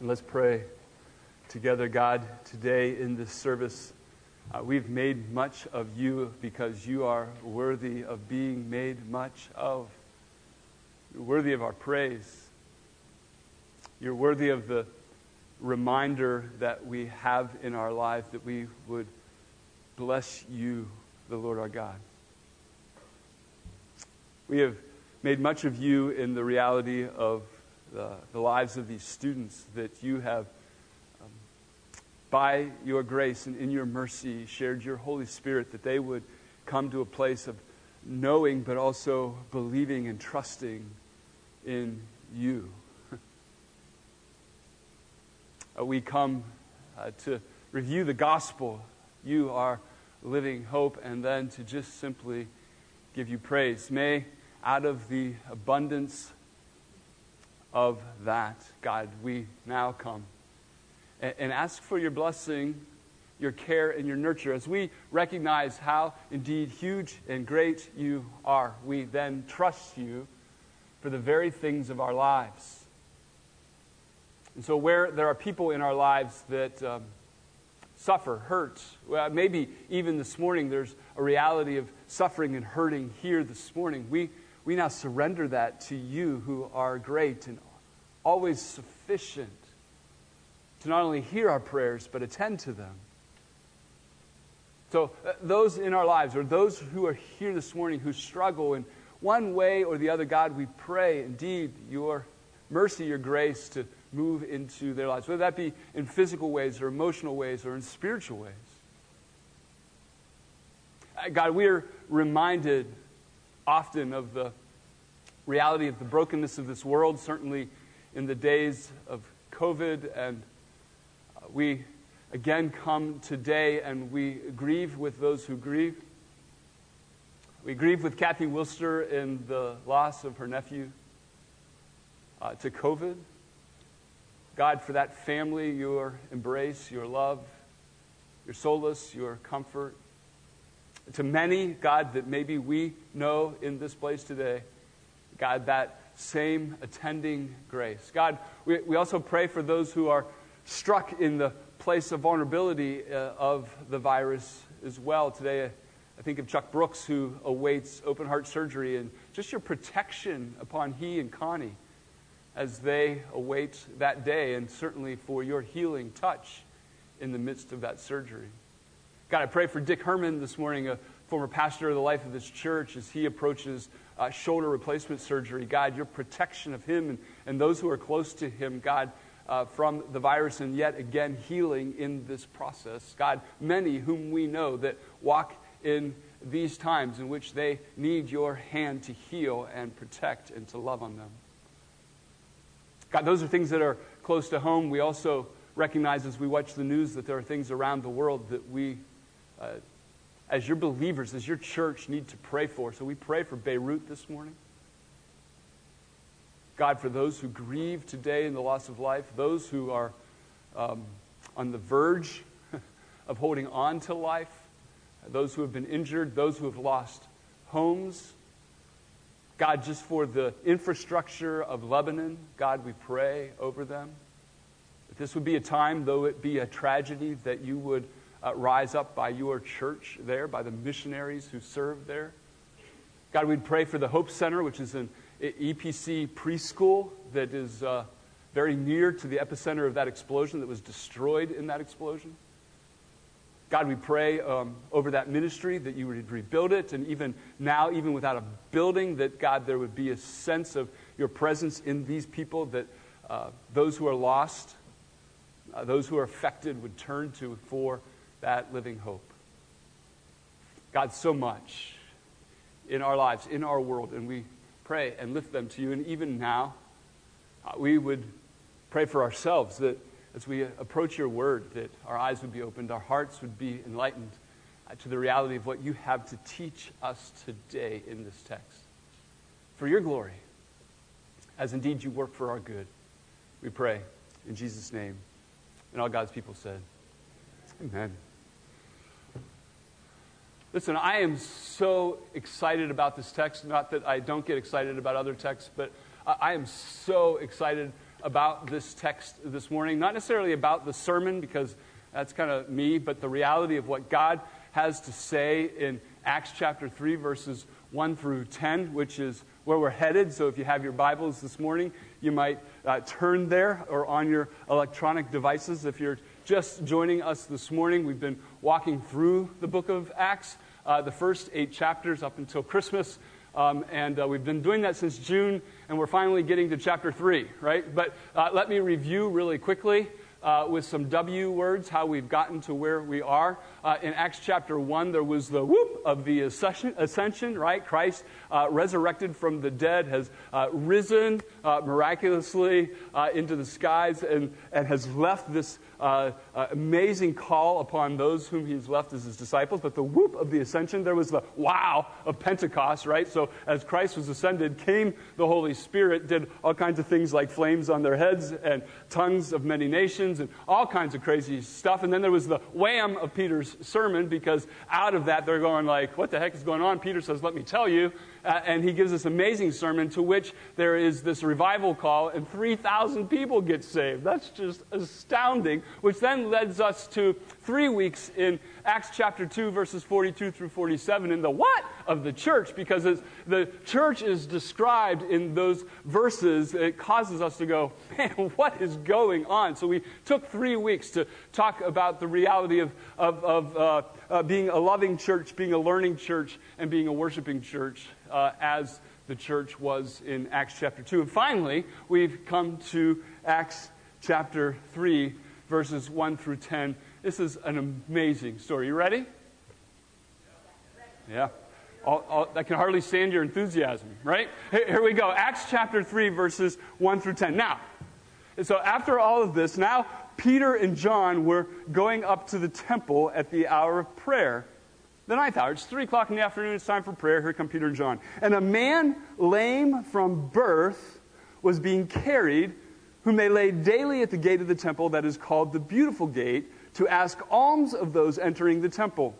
And let's pray together, God, today in this service. Uh, we've made much of you because you are worthy of being made much of. You're worthy of our praise. You're worthy of the reminder that we have in our life that we would bless you, the Lord our God. We have made much of you in the reality of the, the lives of these students that you have, um, by your grace and in your mercy, shared your Holy Spirit that they would come to a place of knowing but also believing and trusting in you. uh, we come uh, to review the gospel. You are living hope, and then to just simply give you praise. May, out of the abundance of that, God, we now come and, ask for your blessing, your care, and your nurture. As we recognize how indeed huge and great you are, we then trust you for the very things of our lives. And so, where there are people in our lives that um, suffer, hurt, well, maybe even this morning there's a reality of suffering and hurting here this morning, we, we now surrender that to you who are great and always sufficient to not only hear our prayers, but attend to them. So, uh, those in our lives, or those who are here this morning who struggle in one way or the other, God, we pray indeed your mercy, your grace to move into their lives, whether that be in physical ways or emotional ways or in spiritual ways. Uh, God, we are reminded often of the reality of the brokenness of this world, certainly in the days of COVID. And uh, we again come today and we grieve with those who grieve. We grieve with Kathy Wilster in the loss of her nephew uh, to COVID. God, for that family, your embrace, your love, your solace, your comfort. To many, God, that maybe we know in this place today, God, that same attending grace. God, we, we also pray for those who are struck in the place of vulnerability uh, of the virus as well. Today, I think of Chuck Brooks, who awaits open heart surgery, and just your protection upon he and Connie as they await that day, and certainly for your healing touch in the midst of that surgery. God, I pray for Dick Herman this morning, a former pastor of the life of this church, as he approaches uh, shoulder replacement surgery. God, your protection of him and, and those who are close to him, God, uh, from the virus, and yet again healing in this process. God, many whom we know that walk in these times in which they need your hand to heal and protect and to love on them. God, those are things that are close to home. We also recognize as we watch the news that there are things around the world that we uh, as your believers, as your church, need to pray for. So we pray for Beirut this morning. God, for those who grieve today in the loss of life, those who are um, on the verge of holding on to life, those who have been injured, those who have lost homes. God, just for the infrastructure of Lebanon, God, we pray over them. That this would be a time, though it be a tragedy, that you would uh, rise up by your church there, by the missionaries who serve there. God, we'd pray for the Hope Center, which is an EPC preschool that is uh, very near to the epicenter of that explosion that was destroyed in that explosion. God, we pray um, over that ministry that you would rebuild it, and even now, even without a building, that God, there would be a sense of your presence in these people, that uh, those who are lost, uh, those who are affected, would turn to for that living hope. God, so much in our lives, in our world, and we pray and lift them to you. And even now, uh, we would pray for ourselves that as we approach your word, that our eyes would be opened, our hearts would be enlightened uh, to the reality of what you have to teach us today in this text. For your glory, as indeed you work for our good, we pray in Jesus' name. And all God's people said, Amen. Listen, I am so excited about this text. Not that I don't get excited about other texts, but I am so excited about this text this morning. Not necessarily about the sermon, because that's kind of me, but the reality of what God has to say in Acts chapter 3, verses 1 through 10, which is where we're headed. So if you have your Bibles this morning, you might uh, turn there or on your electronic devices. If you're just joining us this morning, we've been walking through the book of Acts, uh, the first eight chapters up until Christmas. Um, and uh, we've been doing that since June, and we're finally getting to chapter 3, right? But uh, let me review really quickly uh, with some W words how we've gotten to where we are. Uh, in Acts chapter 1, there was the whoop of the ascension, ascension right? Christ uh, resurrected from the dead, has uh, risen miraculously into the skies, and, and has left this Uh, uh, amazing call upon those whom he's left as his disciples. But the whoop of the ascension, there was the wow of Pentecost, right? So as Christ was ascended, came the Holy Spirit, did all kinds of things like flames on their heads and tongues of many nations and all kinds of crazy stuff. And then there was the wham of Peter's sermon because out of that they're going like, what the heck is going on? Peter says, let me tell you. Uh, and he gives this amazing sermon to which there is this revival call and 3,000 people get saved. That's just astounding, which then leads us to three weeks in Acts chapter 2, verses 42 through 47, in the what of the church, because as the church is described in those verses, it causes us to go, man, what is going on? So we took three weeks to talk about the reality of, of, of uh, uh, being a loving church, being a learning church, and being a worshiping church uh, as the church was in Acts chapter 2. And finally, we've come to Acts chapter 3, verses 1 through 10 this is an amazing story. You ready? Yeah. I can hardly stand your enthusiasm, right? Here, here we go. Acts chapter 3, verses 1 through 10. Now, so after all of this, now Peter and John were going up to the temple at the hour of prayer. The ninth hour. It's 3 o'clock in the afternoon. It's time for prayer. Here come Peter and John. And a man lame from birth was being carried, whom they laid daily at the gate of the temple that is called the Beautiful Gate to ask alms of those entering the temple.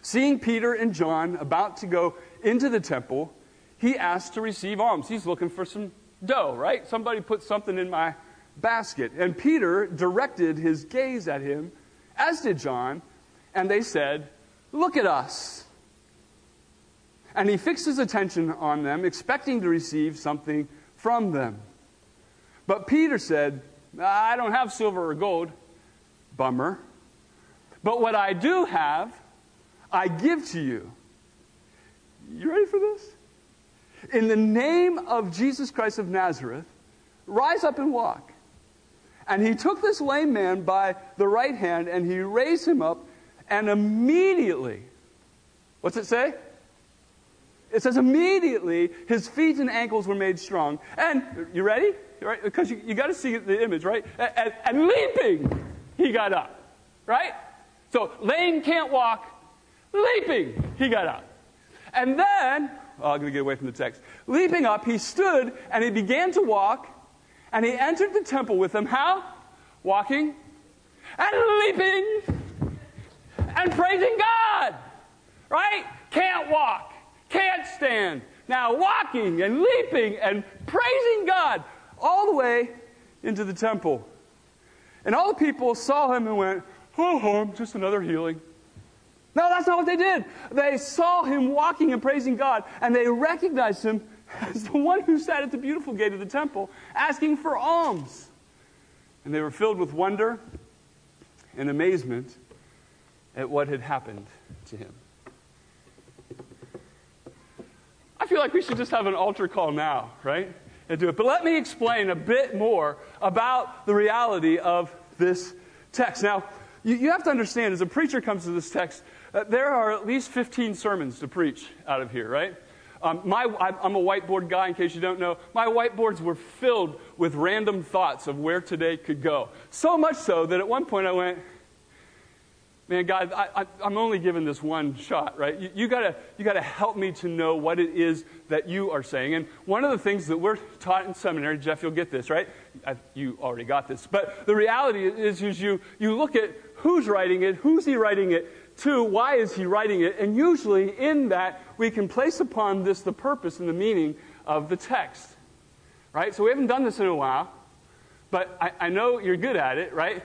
Seeing Peter and John about to go into the temple, he asked to receive alms. He's looking for some dough, right? Somebody put something in my basket. And Peter directed his gaze at him, as did John, and they said, Look at us. And he fixed his attention on them, expecting to receive something from them. But Peter said, I don't have silver or gold Bummer. But what I do have, I give to you. You ready for this? In the name of Jesus Christ of Nazareth, rise up and walk. And he took this lame man by the right hand and he raised him up, and immediately, what's it say? It says immediately his feet and ankles were made strong. And, you ready? Right? Because you, you got to see the image, right? And, and leaping he got up. Right? So lame can't walk, leaping, he got up. And then, oh, I'm going to get away from the text. Leaping up, he stood and he began to walk, and he entered the temple with them. How? Walking and leaping and praising God. Right? Can't walk, can't stand. Now walking and leaping and praising God all the way into the temple. And all the people saw him and went, oh, oh, just another healing. No, that's not what they did. They saw him walking and praising God, and they recognized him as the one who sat at the beautiful gate of the temple asking for alms. And they were filled with wonder and amazement at what had happened to him. I feel like we should just have an altar call now, right? and do it. But let me explain a bit more about the reality of this text. Now, you, you have to understand, as a preacher comes to this text, uh, there are at least 15 sermons to preach out of here, right? Um, my, I'm a whiteboard guy, in case you don't know. My whiteboards were filled with random thoughts of where today could go. So much so that at one point I went, man, God, I, am only given this one shot, right? You, you, gotta, you gotta help me to know what it is that you are saying. And one of the things that we're taught in seminary, Jeff, you'll get this, right? I, you already got this. But the reality is, is you, you look at who's writing it, who's he writing it to, why is he writing it, and usually in that we can place upon this the purpose and the meaning of the text. Right? So we haven't done this in a while. but I, I know you're good at it, right?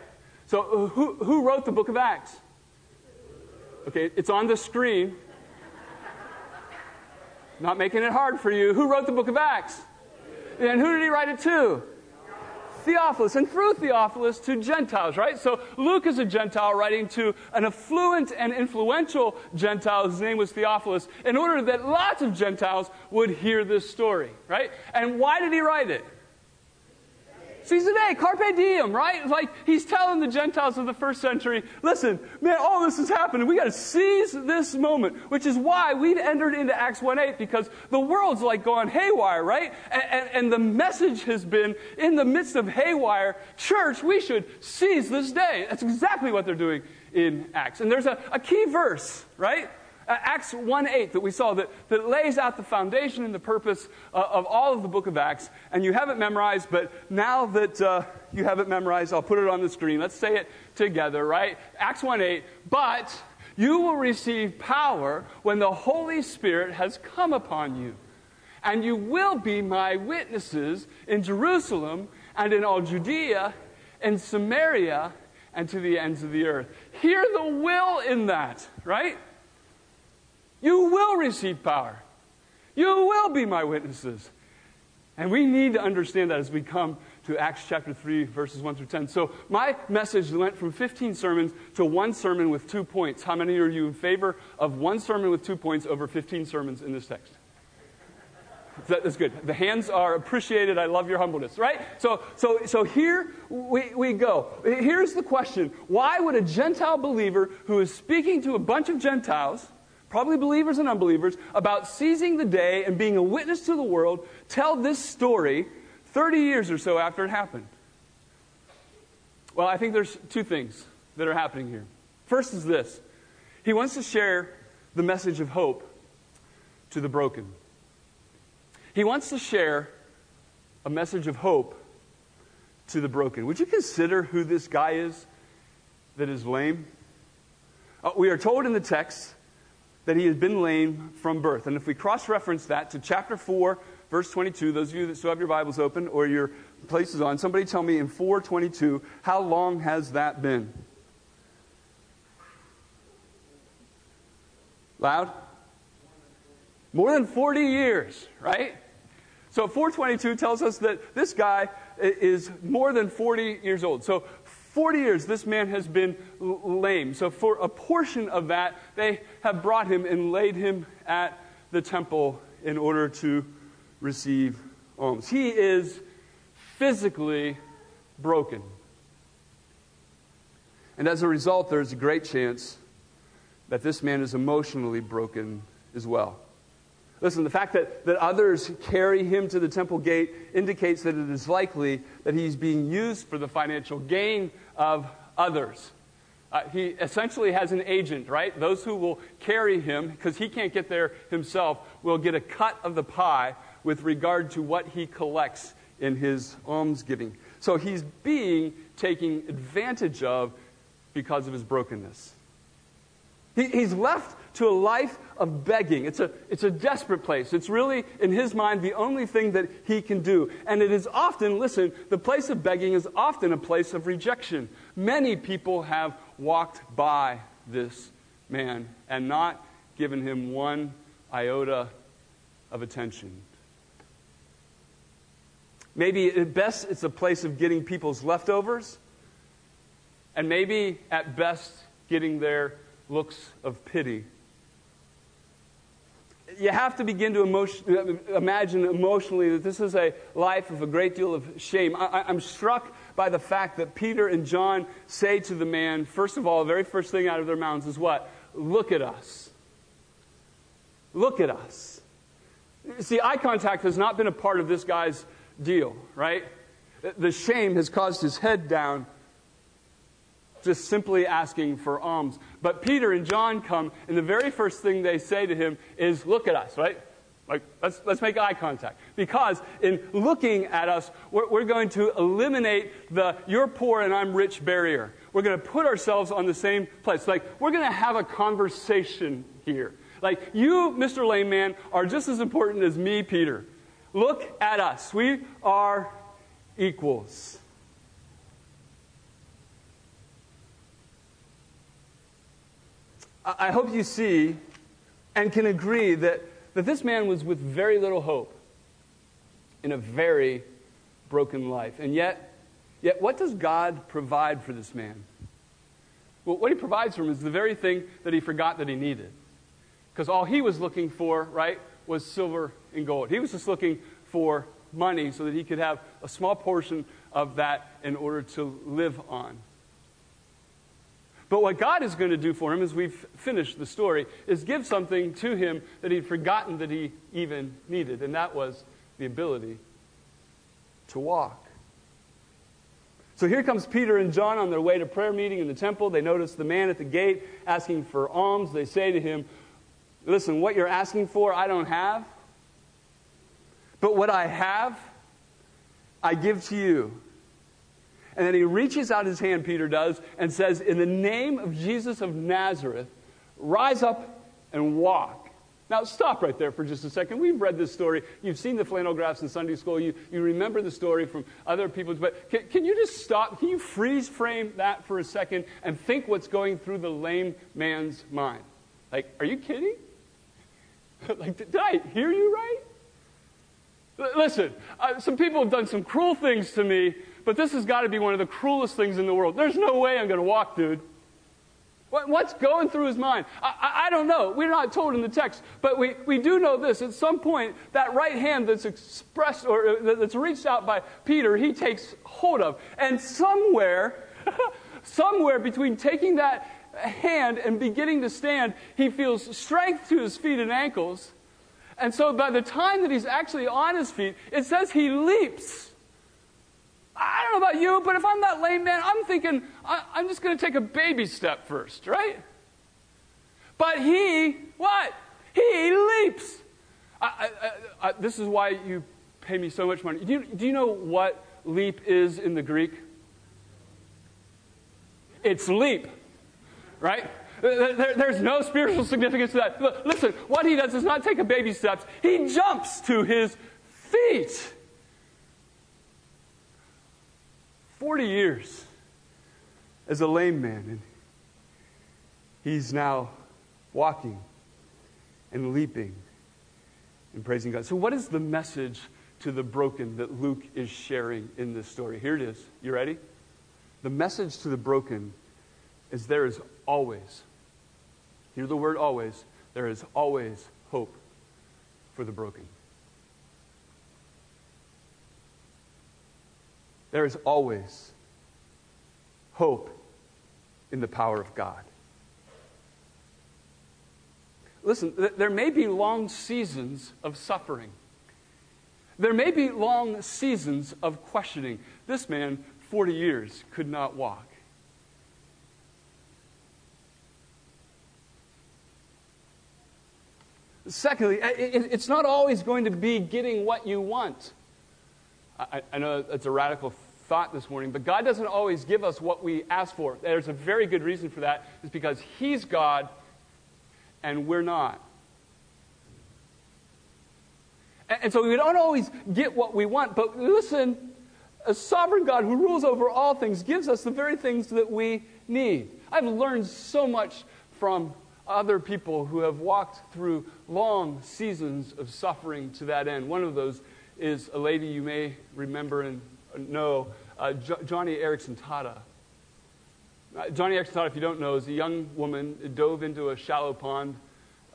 So, who, who wrote the book of Acts? Okay, it's on the screen. Not making it hard for you. Who wrote the book of Acts? And who did he write it to? Theophilus, and through Theophilus to Gentiles, right? So Luke is a Gentile writing to an affluent and influential Gentile His name was Theophilus in order that lots of Gentiles would hear this story, right? And why did he write it? Seize the day, carpe diem, right? Like he's telling the Gentiles of the first century, listen, man, all this is happening. We got to seize this moment, which is why we've entered into Acts 1 8 because the world's like going haywire, right? And, and, and the message has been in the midst of haywire, church, we should seize this day. That's exactly what they're doing in Acts. And there's a, a key verse, right? Uh, Acts 1 8 that we saw that, that lays out the foundation and the purpose uh, of all of the book of Acts. And you have it memorized, but now that uh, you have it memorized, I'll put it on the screen. Let's say it together, right? Acts 1 8. But you will receive power when the Holy Spirit has come upon you. And you will be my witnesses in Jerusalem and in all Judea and Samaria and to the ends of the earth. Hear the will in that, right? You will receive power. You will be my witnesses. And we need to understand that as we come to Acts chapter 3, verses 1 through 10. So, my message went from 15 sermons to one sermon with two points. How many are you in favor of one sermon with two points over 15 sermons in this text? That's good. The hands are appreciated. I love your humbleness, right? So, so, so here we, we go. Here's the question Why would a Gentile believer who is speaking to a bunch of Gentiles, probably believers and unbelievers, about seizing the day and being a witness to the world, tell this story 30 years or so after it happened? Well, I think there's two things that are happening here. First is this He wants to share the message of hope to the broken. He wants to share a message of hope to the broken. Would you consider who this guy is that is lame? Uh, we are told in the text that he has been lame from birth. And if we cross reference that to chapter 4, verse 22, those of you that still have your Bibles open or your places on, somebody tell me in 422, how long has that been? Loud? More than 40 years, right? So 422 tells us that this guy is more than 40 years old. So 40 years, this man has been lame. So, for a portion of that, they have brought him and laid him at the temple in order to receive alms. He is physically broken. And as a result, there's a great chance that this man is emotionally broken as well. Listen, the fact that, that others carry him to the temple gate indicates that it is likely that he's being used for the financial gain of others. Uh, he essentially has an agent, right? Those who will carry him, because he can't get there himself, will get a cut of the pie with regard to what he collects in his almsgiving. So he's being taken advantage of because of his brokenness. He, he's left to a life of begging. It's a, it's a desperate place. It's really, in his mind, the only thing that he can do. And it is often, listen, the place of begging is often a place of rejection. Many people have walked by this man and not given him one iota of attention. Maybe at best it's a place of getting people's leftovers, and maybe at best getting their looks of pity you have to begin to emotion, imagine emotionally that this is a life of a great deal of shame. I, I'm struck by the fact that Peter and John say to the man, first of all, the very first thing out of their mouths is what? Look at us. Look at us. See, eye contact has not been a part of this guy's deal, right? The shame has caused his head down just simply asking for alms. But Peter and John come, and the very first thing they say to him is, Look at us, right? Like, let's, let's make eye contact. Because in looking at us, we're, we're going to eliminate the you're poor and I'm rich barrier. We're going to put ourselves on the same place. Like, we're going to have a conversation here. Like, you, Mr. Lame Man, are just as important as me, Peter. Look at us. We are equals. I hope you see and can agree that, that this man was with very little hope in a very broken life. And yet, yet, what does God provide for this man? Well, what he provides for him is the very thing that he forgot that he needed. Because all he was looking for, right, was silver and gold. He was just looking for money so that he could have a small portion of that in order to live on. But what God is going to do for him, as we've finished the story, is give something to him that he'd forgotten that he even needed, and that was the ability to walk. So here comes Peter and John on their way to prayer meeting in the temple. They notice the man at the gate asking for alms. They say to him, Listen, what you're asking for, I don't have. But what I have, I give to you. And then he reaches out his hand, Peter does, and says, In the name of Jesus of Nazareth, rise up and walk. Now, stop right there for just a second. We've read this story. You've seen the flannel graphs in Sunday school. You, you remember the story from other people. But can, can you just stop? Can you freeze frame that for a second and think what's going through the lame man's mind? Like, are you kidding? like, did I hear you right? L- listen, uh, some people have done some cruel things to me, but this has got to be one of the cruelest things in the world. There's no way I'm going to walk, dude. What's going through his mind? I, I, I, don't know. We're not told in the text, but we, we do know this. At some point, that right hand that's expressed or uh, that's reached out by Peter, he takes hold of. And somewhere, somewhere between taking that hand and beginning to stand, he feels strength to his feet and ankles. And so by the time that he's actually on his feet, it says he leaps. I don't know about you, but if I'm that lame man, I'm thinking I, am just going to take a baby step first, right? But he, what? He leaps. I, I, this is why you pay me so much money. Do you, do you know what leap is in the Greek? It's leap, right? There, there's no spiritual significance to that. Listen, what he does is not take a baby steps, he jumps to his feet. 40 years as a lame man, and he's now walking and leaping and praising God. So, what is the message to the broken that Luke is sharing in this story? Here it is. You ready? The message to the broken is there is always, hear the word always, there is always hope for the broken. There is always hope in the power of God. Listen, th- there may be long seasons of suffering. There may be long seasons of questioning. This man, 40 years, could not walk. Secondly, it's not always going to be getting what you want. I, I know it's a radical thought this morning, but God doesn't always give us what we ask for. There's a very good reason for that. It's because He's God and we're not. And, and so we don't always get what we want, but listen, a sovereign God who rules over all things gives us the very things that we need. I've learned so much from other people who have walked through long seasons of suffering to that end. One of those is a lady you may remember and know, uh, jo- Joni Eareckson Tada. Uh, Joni Eareckson Tada, if you don't know, is a young woman dove into a shallow pond,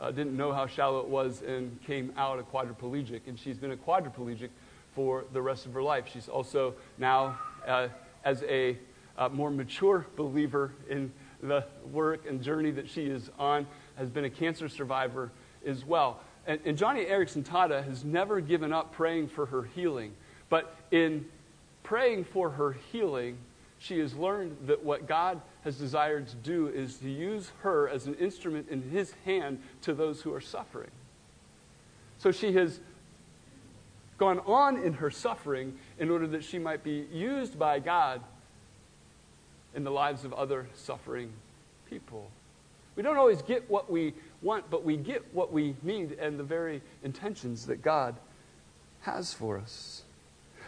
uh, didn't know how shallow it was, and came out a quadriplegic. And she's been a quadriplegic for the rest of her life. She's also now, uh, as a uh, more mature believer in the work and journey that she is on, has been a cancer survivor as well. And, and Joni Eareckson Tada has never given up praying for her healing. But in praying for her healing, she has learned that what God has desired to do is to use her as an instrument in his hand to those who are suffering. So she has gone on in her suffering in order that she might be used by God in the lives of other suffering people. We don't always get what we want, but we get what we need and the very intentions that God has for us.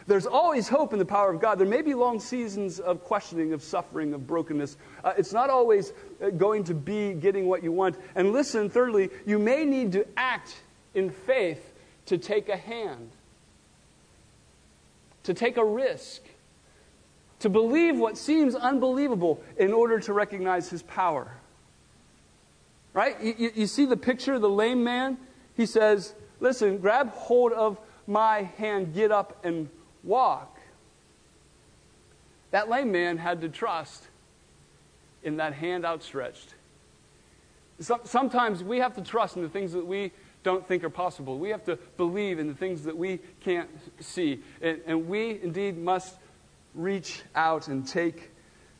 There's always hope in the power of God. There may be long seasons of questioning, of suffering, of brokenness. Uh, it's not always uh, going to be getting what you want. And listen, thirdly, you may need to act in faith to take a hand, to take a risk, to believe what seems unbelievable in order to recognize his power. Right? You, you see the picture of the lame man? He says, Listen, grab hold of my hand, get up and walk. That lame man had to trust in that hand outstretched. Sometimes we have to trust in the things that we don't think are possible. We have to believe in the things that we can't see. And, and, we indeed must reach out and take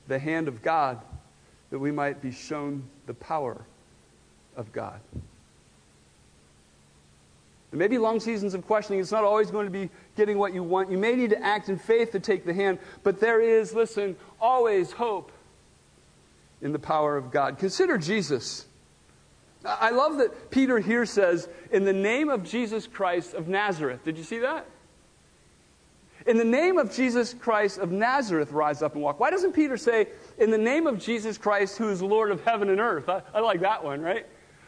the hand of God that we might be shown the power of God. There may be long seasons of questioning. It's not always going to be getting what you want. You may need to act in faith to take the hand, but there is, listen, always hope in the power of God. Consider Jesus. I love that Peter here says, in the name of Jesus Christ of Nazareth. Did you see that? In the name of Jesus Christ of Nazareth, rise up and walk. Why doesn't Peter say, in the name of Jesus Christ, who is Lord of heaven and earth? I, I like that one, right?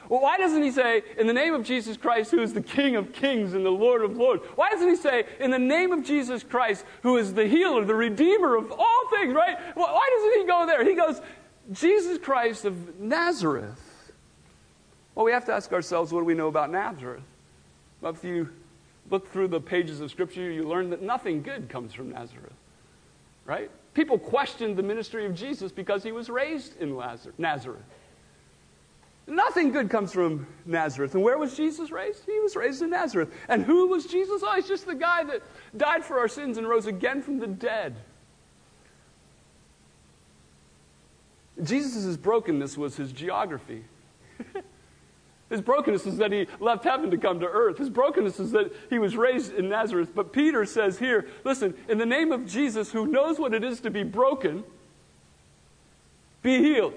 Well, why doesn't he say, in the name of Jesus Christ, who is the King of kings and the Lord of lords? Why doesn't he say, in the name of Jesus Christ, who is the healer, the redeemer of all things, right? Why doesn't he go there? He goes, Jesus Christ of Nazareth. Well, we have to ask ourselves, what do we know about Nazareth? Well, if you look through the pages of Scripture, you learn that nothing good comes from Nazareth, right? People questioned the ministry of Jesus because he was raised in Nazareth. Nothing good comes from Nazareth. And where was Jesus raised? He was raised in Nazareth. And who was Jesus? Oh, he's just the guy that died for our sins and rose again from the dead. Jesus' brokenness was his geography. his brokenness is that he left heaven to come to earth. His brokenness is that he was raised in Nazareth. But Peter says here listen, in the name of Jesus, who knows what it is to be broken, be healed.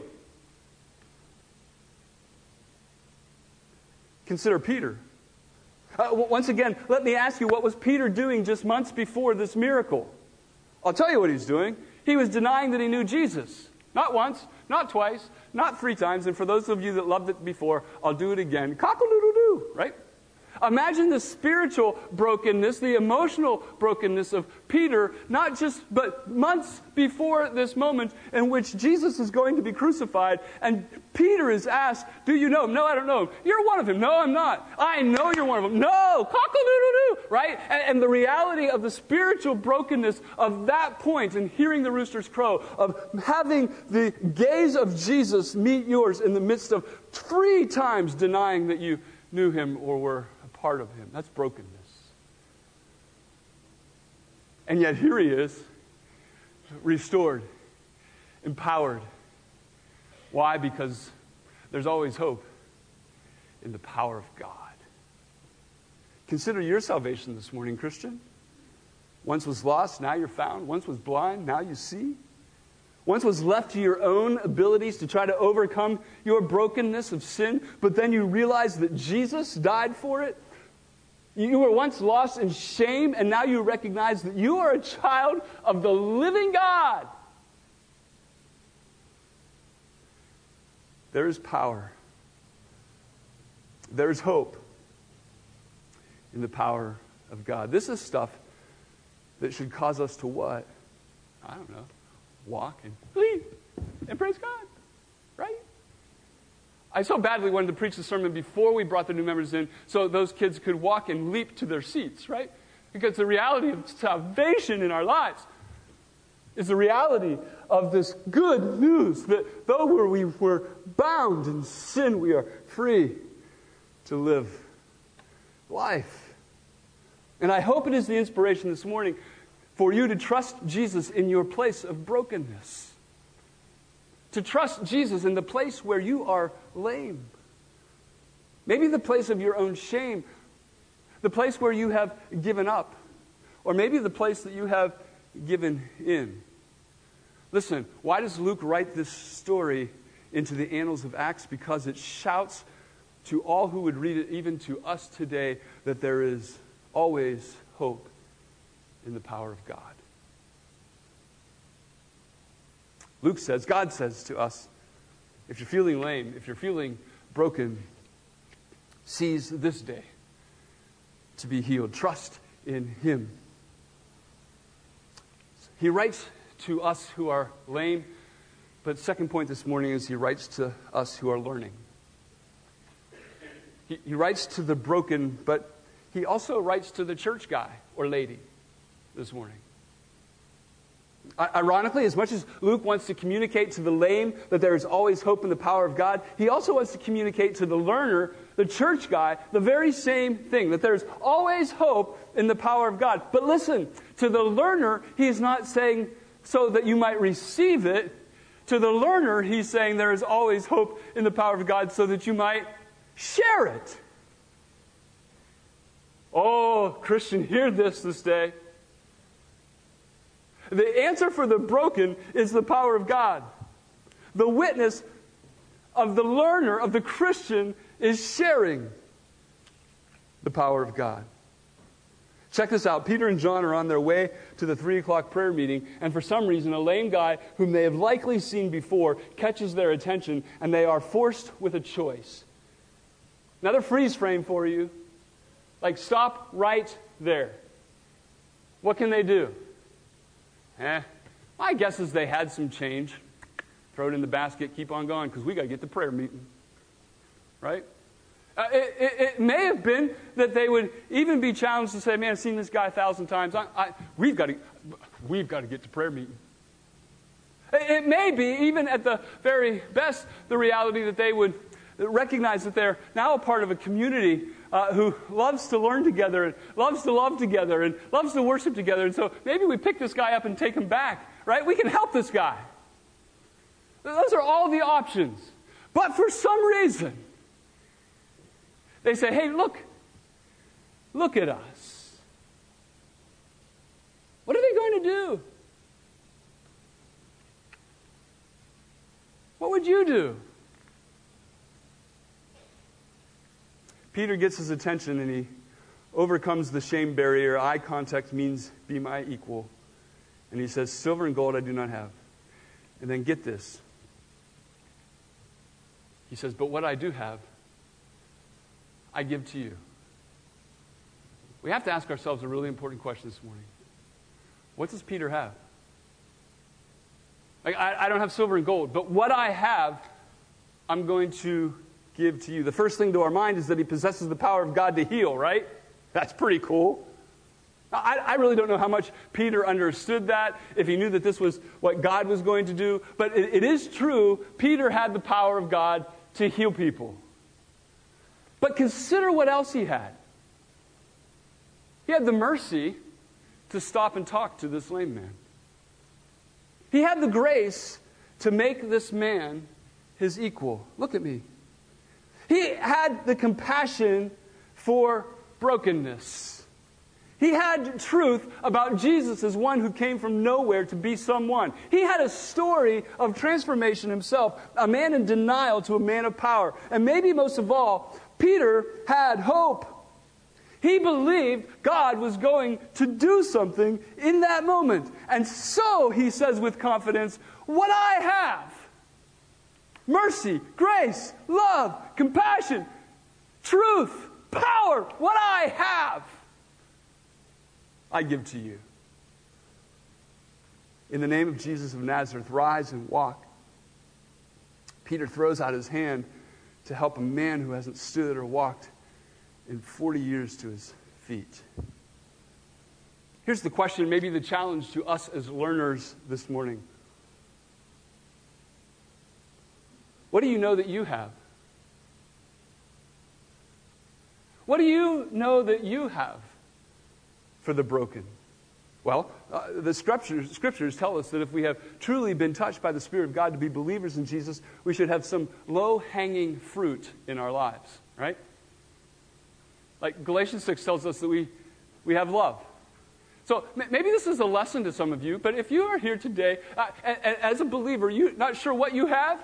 Consider Peter. Uh, once again, let me ask you what was Peter doing just months before this miracle? I'll tell you what he's doing. He was denying that he knew Jesus. Not once, not twice, not three times. And for those of you that loved it before, I'll do it again. Cock a doodle doo, right? Imagine the spiritual brokenness, the emotional brokenness of Peter, not just, but months before this moment in which Jesus is going to be crucified. And Peter is asked, Do you know him? No, I don't know him. You're one of them. No, I'm not. I know you're one of them. No, cockle right? And, and the reality of the spiritual brokenness of that point and hearing the rooster's crow, of having the gaze of Jesus meet yours in the midst of three times denying that you knew him or were part of him. That's brokenness. And yet here he is, restored, empowered. Why? Because there's always hope in the power of God. Consider your salvation this morning, Christian. Once was lost, now you're found. Once was blind, now you see. Once was left to your own abilities to try to overcome your brokenness of sin, but then you realize that Jesus died for it you were once lost in shame, and now you recognize that you are a child of the living God. There is power. There's hope in the power of God. This is stuff that should cause us to what? I don't know. Walk and leap and praise God. I so badly wanted to preach the sermon before we brought the new members in so those kids could walk and leap to their seats, right? Because the reality of salvation in our lives is the reality of this good news that though we were bound in sin, we are free to live life. And I hope it is the inspiration this morning for you to trust Jesus in your place of brokenness to trust Jesus in the place where you are lame. Maybe the place of your own shame, the place where you have given up, or maybe the place that you have given in. Listen, why does Luke write this story into the annals of Acts? Because it shouts to all who would read it, even to us today, that there is always hope in the power of God. Luke says, God says to us, if you're feeling lame, if you're feeling broken, seize this day to be healed. Trust in Him. He writes to us who are lame, but second point this morning is he writes to us who are learning. He, he writes to the broken, but he also writes to the church guy or lady this morning. Ironically, as much as Luke wants to communicate to the lame that there is always hope in the power of God, he also wants to communicate to the learner, the church guy, the very same thing that there's always hope in the power of God. But listen, to the learner, he is not saying so that you might receive it. To the learner, he's saying there is always hope in the power of God so that you might share it. Oh, Christian, hear this this day. The answer for the broken is the power of God. The witness of the learner, of the Christian, is sharing the power of God. Check this out. Peter and John are on their way to the three o'clock prayer meeting, and for some reason, a lame guy whom they have likely seen before catches their attention, and they are forced with a choice. Another freeze frame for you. Like, stop right there. What can they do? Eh, my guess is they had some change. Throw it in the basket, keep on going, because we got to get to prayer meeting. Right? Uh, it, it, it, may have been that they would even be challenged to say, "Man, I've seen this guy a thousand times. I, I, we've got to, we've got to get to prayer meeting." It, it may be, even at the very best, the reality that they would recognize that they're now a part of a community uh, who loves to learn together and loves to love together and loves to worship together. And so maybe we pick this guy up and take him back, right? We can help this guy. Those are all the options. But for some reason, they say, hey, look, look at us. What are they going to do? What would you do? Peter gets his attention and he overcomes the shame barrier. Eye contact means be my equal. And he says, Silver and gold I do not have. And then get this. He says, But what I do have, I give to you. We have to ask ourselves a really important question this morning. What does Peter have? Like, I, I don't have silver and gold, but what I have, I'm going to give to you. The first thing to our mind is that he possesses the power of God to heal, right? That's pretty cool. I, I, really don't know how much Peter understood that, if he knew that this was what God was going to do, but it, it is true, Peter had the power of God to heal people. But consider what else he had. He had the mercy to stop and talk to this lame man. He had the grace to make this man his equal. Look at me. He had the compassion for brokenness. He had truth about Jesus as one who came from nowhere to be someone. He had a story of transformation himself, a man in denial to a man of power. And maybe most of all, Peter had hope. He believed God was going to do something in that moment. And so, he says with confidence, What I have mercy, grace, love, compassion, truth, power, what I have, I give to you. In the name of Jesus of Nazareth, rise and walk. Peter throws out his hand to help a man who hasn't stood or walked in 40 years to his feet. Here's the question, maybe the challenge to us as learners this morning. What do you know that you have? What do you know that you have for the broken? Well, uh, the scriptures, scriptures tell us that if we have truly been touched by the Spirit of God to be believers in Jesus, we should have some low hanging fruit in our lives, right? Like Galatians 6 tells us that we, we have love. So maybe this is a lesson to some of you, but if you are here today uh, as a believer, you're not sure what you have,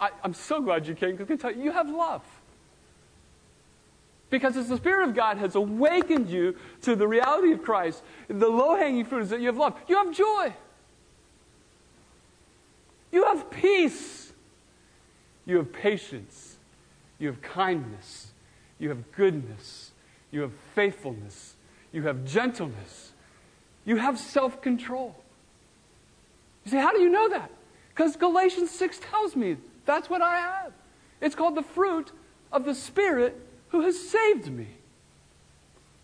I, am so glad you came because I can tell you, you have love. Because as the Spirit of God has awakened you to the reality of Christ, the low hanging fruit is that you have love, you have joy, you have peace, you have patience, you have kindness, you have goodness, you have faithfulness, you have gentleness, you have self control. You say, How do you know that? Because Galatians 6 tells me that's what I have. It's called the fruit of the Spirit who has saved me.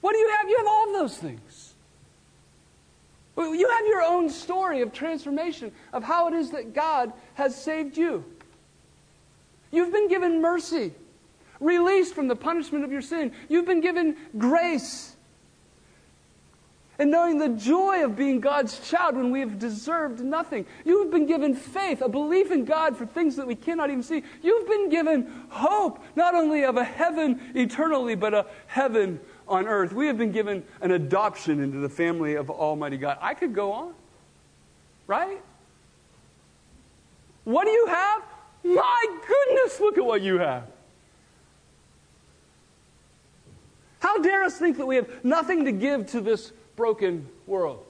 What do you have? You have all those things. You have your own story of transformation, of how it is that God has saved you. You've been given mercy, released from the punishment of your sin. You've been given grace and knowing the joy of being God's child when we have deserved nothing. You have been given faith, a belief in God for things that we cannot even see. You've been given hope, not only of a heaven eternally, but a heaven on earth. We have been given an adoption into the family of Almighty God. I could go on, right? What do you have? My goodness, look at what you have. How dare us think that we have nothing to give to this broken world.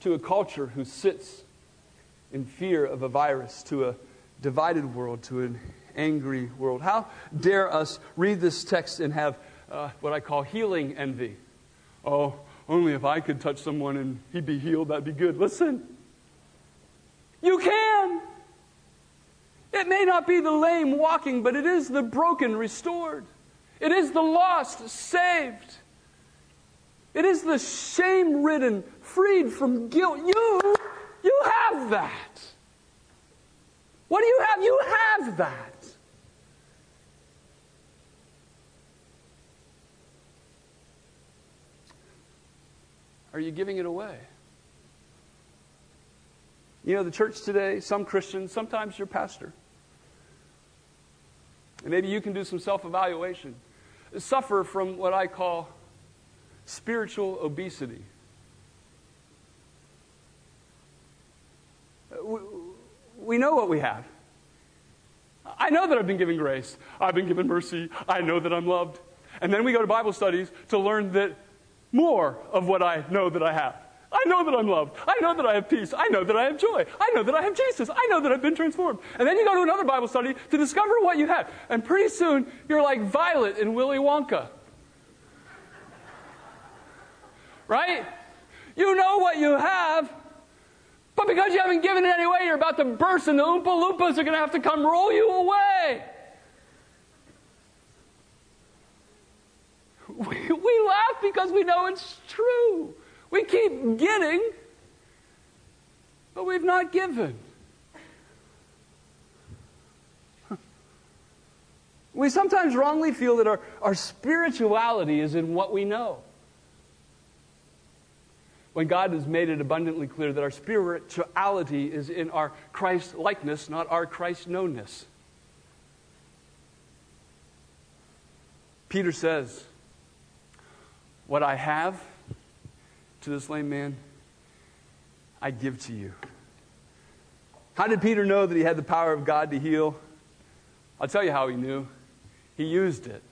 To a culture who sits in fear of a virus, to a divided world, to an angry world. How dare us read this text and have uh, what I call healing envy? Oh, only if I could touch someone and he'd be healed, that'd be good. Listen, you can. It may not be the lame walking, but it is the broken restored. It is the lost saved. It is the shame ridden, freed from guilt. You, you have that. What do you have? You have that. Are you giving it away? You know, the church today, some Christians, sometimes your pastor. And maybe you can do some self evaluation suffer from what I call spiritual obesity. Uh, we know what we have. I know that I've been given grace. I've been given mercy. I know that I'm loved. And then we go to Bible studies to learn that more of what I know that I have. I know that I'm loved. I know that I have peace. I know that I have joy. I know that I have Jesus. I know that I've been transformed. And then you go to another Bible study to discover what you have. And pretty soon, you're like Violet in Willy Wonka. Right? You know what you have, but because you haven't given it any away, you're about to burst, and the Oompa Loompas are going to have to come roll you away. We, we laugh because we know it's true. We keep getting, but we've not given. We sometimes wrongly feel that our, our spirituality is in what we know. When God has made it abundantly clear that our spirituality is in our Christ likeness, not our Christ knownness. Peter says, What I have, to this lame man, I give to you. How did Peter know that he had the power of God to heal? I'll tell you how he knew. He used it,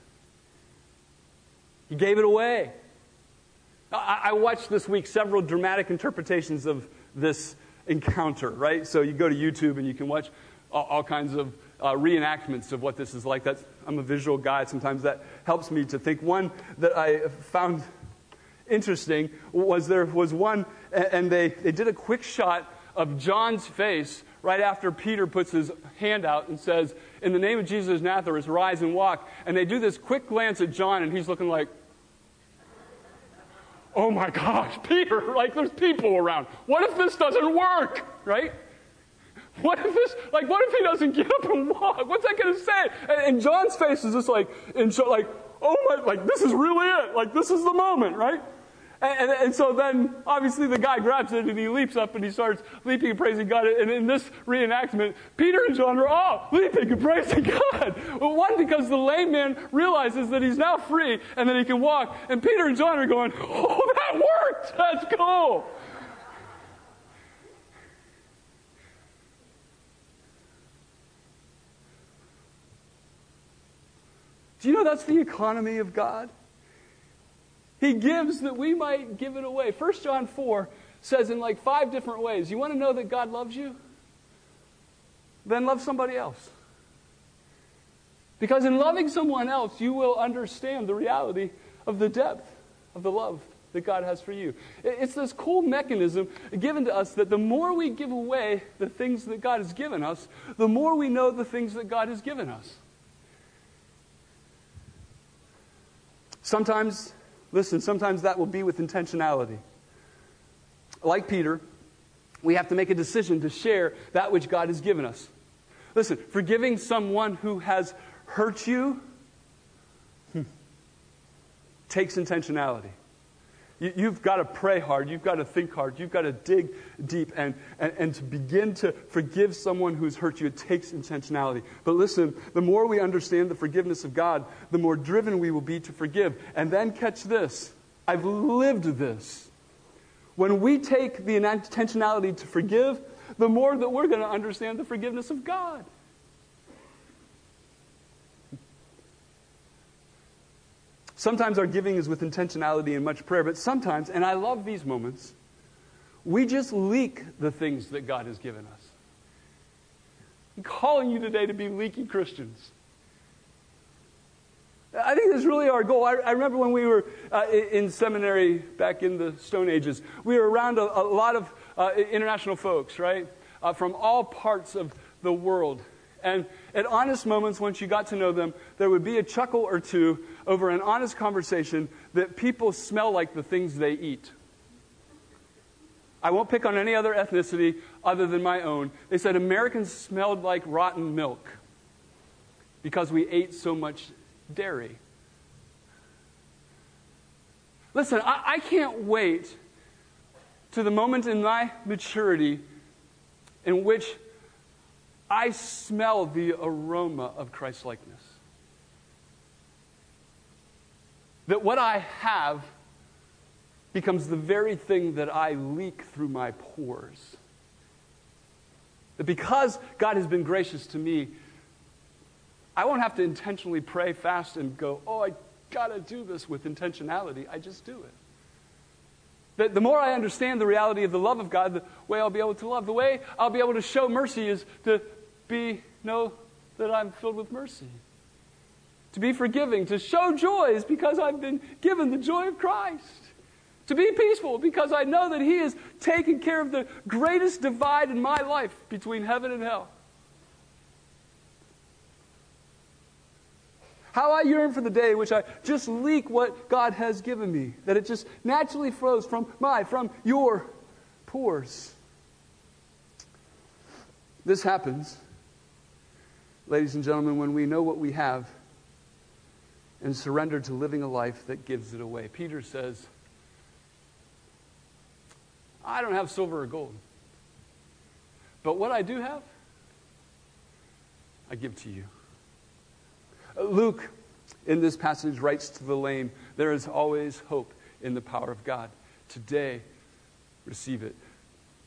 he gave it away. I, I watched this week several dramatic interpretations of this encounter, right? So you go to YouTube and you can watch all, all kinds of uh, reenactments of what this is like. That's, I'm a visual guy. Sometimes that helps me to think. One that I found interesting was there was one, and they, they did a quick shot of John's face right after Peter puts his hand out and says, In the name of Jesus Nazareth, rise and walk. And they do this quick glance at John, and he's looking like, Oh my gosh, Peter, like there's people around. What if this doesn't work, right? What if this, like, what if he doesn't get up and walk? What's that going to say? And, and, John's face is just like, like, oh my, like, this is really it. Like, this is the moment, right? And, and, and, so then, obviously, the guy grabs it and he leaps up and he starts leaping and praising God. And in this reenactment, Peter and John are all leaping and praising God. Well, one, because the lame man realizes that he's now free and that he can walk. And Peter and John are going, Oh, that worked! That's cool! Do you know that's the economy of God? He gives that we might give it away. 1 John 4 says in like five different ways you want to know that God loves you? Then love somebody else. Because in loving someone else, you will understand the reality of the depth of the love that God has for you. It's this cool mechanism given to us that the more we give away the things that God has given us, the more we know the things that God has given us. Sometimes, listen, sometimes that will be with intentionality. Like Peter, we have to make a decision to share that which God has given us. Listen, forgiving someone who has hurt you hmm, takes intentionality. You, have got to pray hard. You've got to think hard. You've got to dig deep. And, and, and to begin to forgive someone who's hurt you, it takes intentionality. But listen, the more we understand the forgiveness of God, the more driven we will be to forgive. And then catch this I've lived this. When we take the intentionality to forgive, the more that we're going to understand the forgiveness of God. Sometimes our giving is with intentionality and much prayer, but sometimes, and I love these moments, we just leak the things that God has given us. I'm calling you today to be leaky Christians. I think that's really our goal. I, I remember when we were uh, in seminary back in the Stone Ages, we were around a, a lot of uh, international folks, right? Uh, from all parts of the world. And at honest moments, once you got to know them, there would be a chuckle or two over an honest conversation that people smell like the things they eat. I won't pick on any other ethnicity other than my own. They said Americans smelled like rotten milk because we ate so much dairy. Listen, I, I can't wait to the moment in my maturity in which I smell the aroma of Christ likeness. That what I have becomes the very thing that I leak through my pores. That because God has been gracious to me, I won't have to intentionally pray fast and go, oh, I got to do this with intentionality. I just do it. That the more I understand the reality of the love of God, the way I'll be able to love, the way I'll be able to show mercy is to be know that I'm filled with mercy. To be forgiving, to show joy is because I've been given the joy of Christ. To be peaceful because I know that He has taken care of the greatest divide in my life between heaven and hell. How I yearn for the day in which I just leak what God has given me, that it just naturally flows from my, from your pores. This happens ladies and gentlemen, when we know what we have and surrender to living a life that gives it away. Peter says, I don't have silver or gold, but what I do have, I give to you. Luke, in this passage, writes to the lame, There is always hope in the power of God. Today, receive it.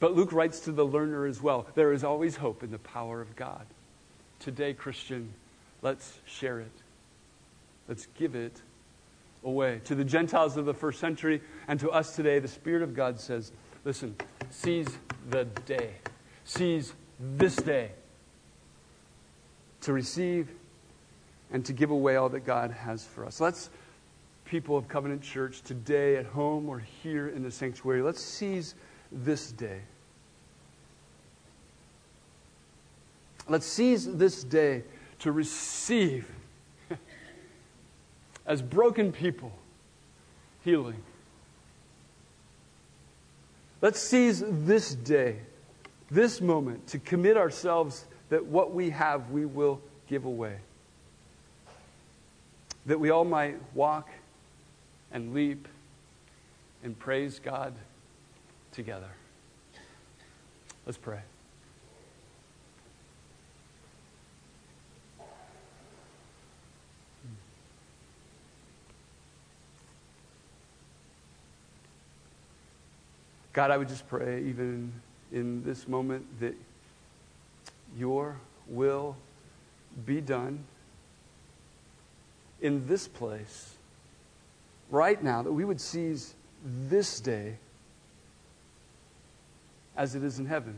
But Luke writes to the learner as well, There is always hope in the power of God. Today, Christian, let's share it. Let's give it away. To the Gentiles of the first century and to us today, the Spirit of God says, listen, seize the day. Seize this day to receive and to give away all that God has for us. Let's, people of Covenant Church, today at home or here in the sanctuary, let's seize this day. Let's seize this day to receive, as broken people, healing. Let's seize this day, this moment, to commit ourselves that what we have we will give away. That we all might walk and leap and praise God together. Let's pray. God, I would just pray, even in this moment, that your will be done in this place, right now, that we would seize this day as it is in heaven.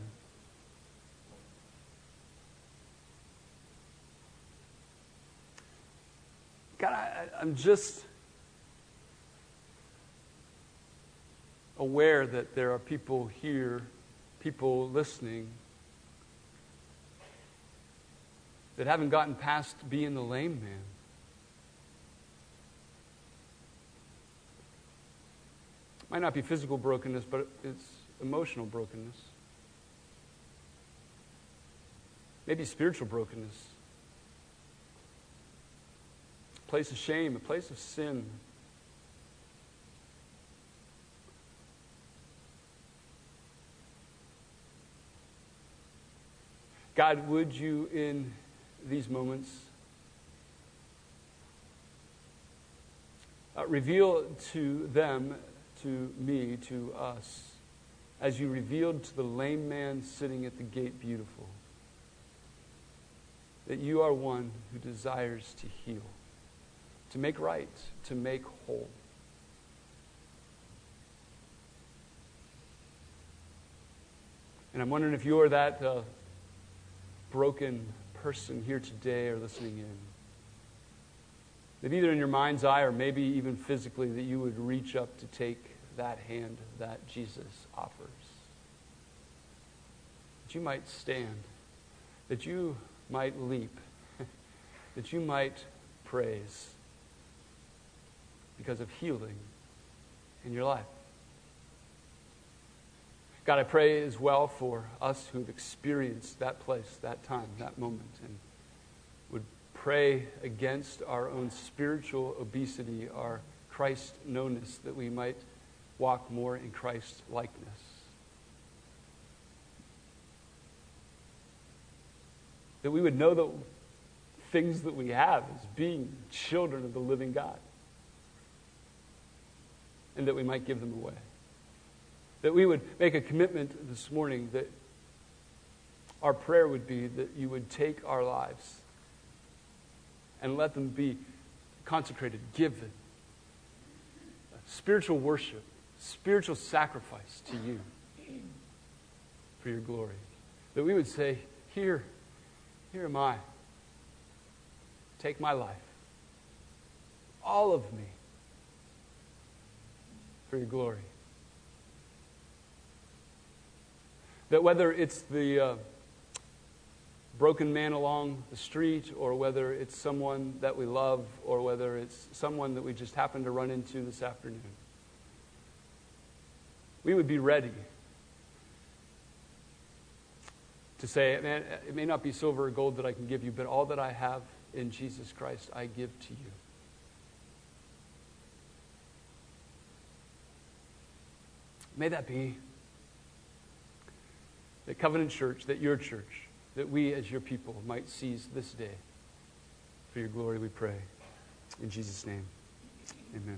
God, I, I'm just aware that there are people here, people listening, that haven't gotten past being the lame man. It might not be physical brokenness, but it's emotional brokenness. Maybe spiritual brokenness. A place of shame, a place of sin. God, would you in these moments uh, reveal to them, to me, to us, as you revealed to the lame man sitting at the gate beautiful, that you are one who desires to heal, to make right, to make whole. And I'm wondering if you're that uh, broken person here today or listening in. That either in your mind's eye or maybe even physically, that you would reach up to take that hand that Jesus offers. That you might stand, that you might leap, that you might praise because of healing in your life. God, I pray as well for us who've experienced that place, that time, that moment, and would pray against our own spiritual obesity, our Christ knownness, that we might walk more in Christ likeness. That we would know the things that we have as being children of the living God. And that we might give them away. That we would make a commitment this morning that our prayer would be that you would take our lives and let them be consecrated, given, spiritual worship, spiritual sacrifice to you for your glory. That we would say, Here, here am I. Take my life, all of me, for your glory. That whether it's the uh, broken man along the street, or whether it's someone that we love, or whether it's someone that we just happen to run into this afternoon, we would be ready to say, man, it may not be silver or gold that I can give you, but all that I have in Jesus Christ, I give to you. May that be that Covenant Church, that your church, that we as your people might seize this day. For your glory we pray. In Jesus' name, amen.